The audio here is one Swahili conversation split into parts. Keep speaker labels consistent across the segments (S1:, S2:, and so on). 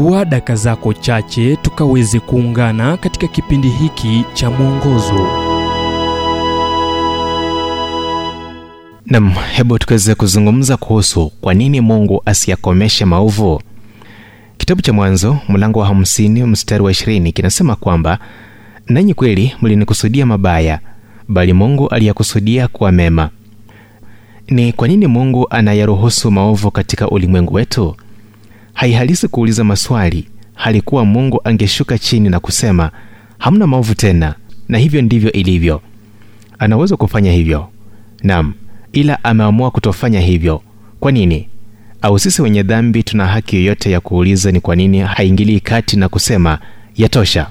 S1: chukua daka zako chache tukaweze kuungana katika kipindi hiki cha mwongozo.
S2: Nam hebu tukiweze kuzungumza kuhusu kwa nini mungu asiyakomeshe maovu. Kitabu cha mwanzo mlango wa 50 mstari wa 20 kinasema kwamba nanyi kweli mlinikusudia mabaya bali mungu aliyakusudia kuwa mema. Ni kwa nini mungu anayaruhusu maovu katika ulimwengu wetu haihalisi kuuliza maswali halikuwa mungu angeshuka chini na kusema hamna maovu tena. Na hivyo ndivyo ilivyo. Anaweza kufanya hivyo. Nam ila ameamua kutofanya hivyo. Kwa nini? Au sisi wenye dhambi tuna haki yoyote ya kuuliza ni kwa nini haingilii kati na kusema yatosha.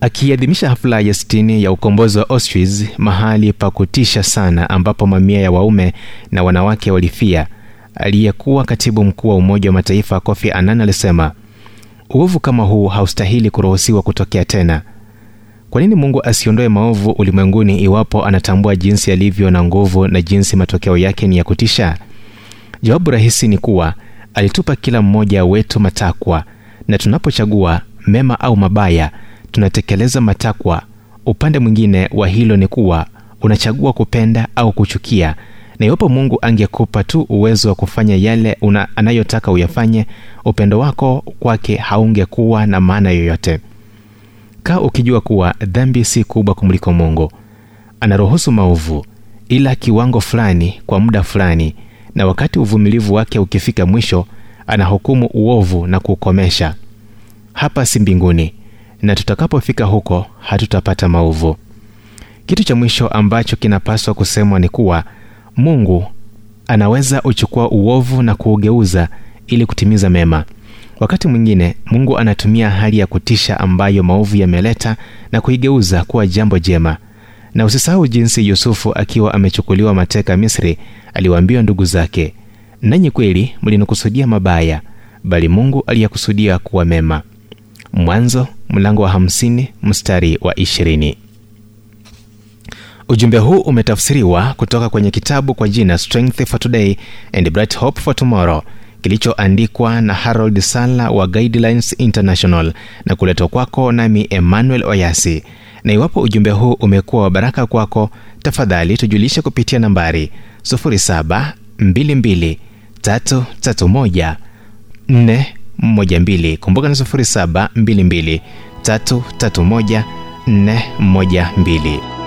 S2: Akiadhimisha hafla ya sitini ya ukombozi wa Auschwitz, mahali pa kutisha sana ambapo mamia ya waume na wanawake walifia, aliyekuwa katibu mkuu wa Umoja wa Mataifa Kofi Annan alisema uovu kama huu haustahili kuruhusiwa kutokea tena. Kwa nini Mungu asiondoe maovu ulimwenguni iwapo anatambua jinsi alivyo na nguvu na jinsi matokeo yake ni ya kutisha? Jawabu rahisi ni kuwa alitupa kila mmoja wetu matakwa, na tunapochagua mema au mabaya tunatekeleza matakwa. Upande mwingine wa hilo ni kuwa unachagua kupenda au kuchukia, na iwapo Mungu angekupa tu uwezo wa kufanya yale una, anayotaka uyafanye, upendo wako kwake haungekuwa na maana yoyote. Kaa ukijua kuwa dhambi si kubwa kumliko Mungu. Anaruhusu maovu, ila kiwango fulani kwa muda fulani, na wakati uvumilivu wake ukifika mwisho, anahukumu uovu na kuukomesha. Hapa si mbinguni na tutakapofika huko hatutapata maovu. Kitu cha mwisho ambacho kinapaswa kusemwa ni kuwa Mungu anaweza uchukua uovu na kuugeuza ili kutimiza mema. Wakati mwingine Mungu anatumia hali ya kutisha ambayo maovu yameleta na kuigeuza kuwa jambo jema. Na usisahau jinsi Yusufu akiwa amechukuliwa mateka Misri aliwaambiwa ndugu zake, nanyi kweli mlinikusudia mabaya, bali Mungu aliyakusudia kuwa mema. Mwanzo mlango wa 50 mstari wa 20. Ujumbe huu umetafsiriwa kutoka kwenye kitabu kwa jina Strength for Today and Bright Hope for Tomorrow kilichoandikwa na Harold Sala wa Guidelines International na kuletwa kwako nami Emmanuel Oyasi. Na iwapo ujumbe huu umekuwa wa baraka kwako, tafadhali tujulishe kupitia nambari 0722 331 kumbuka ni 0722 331 412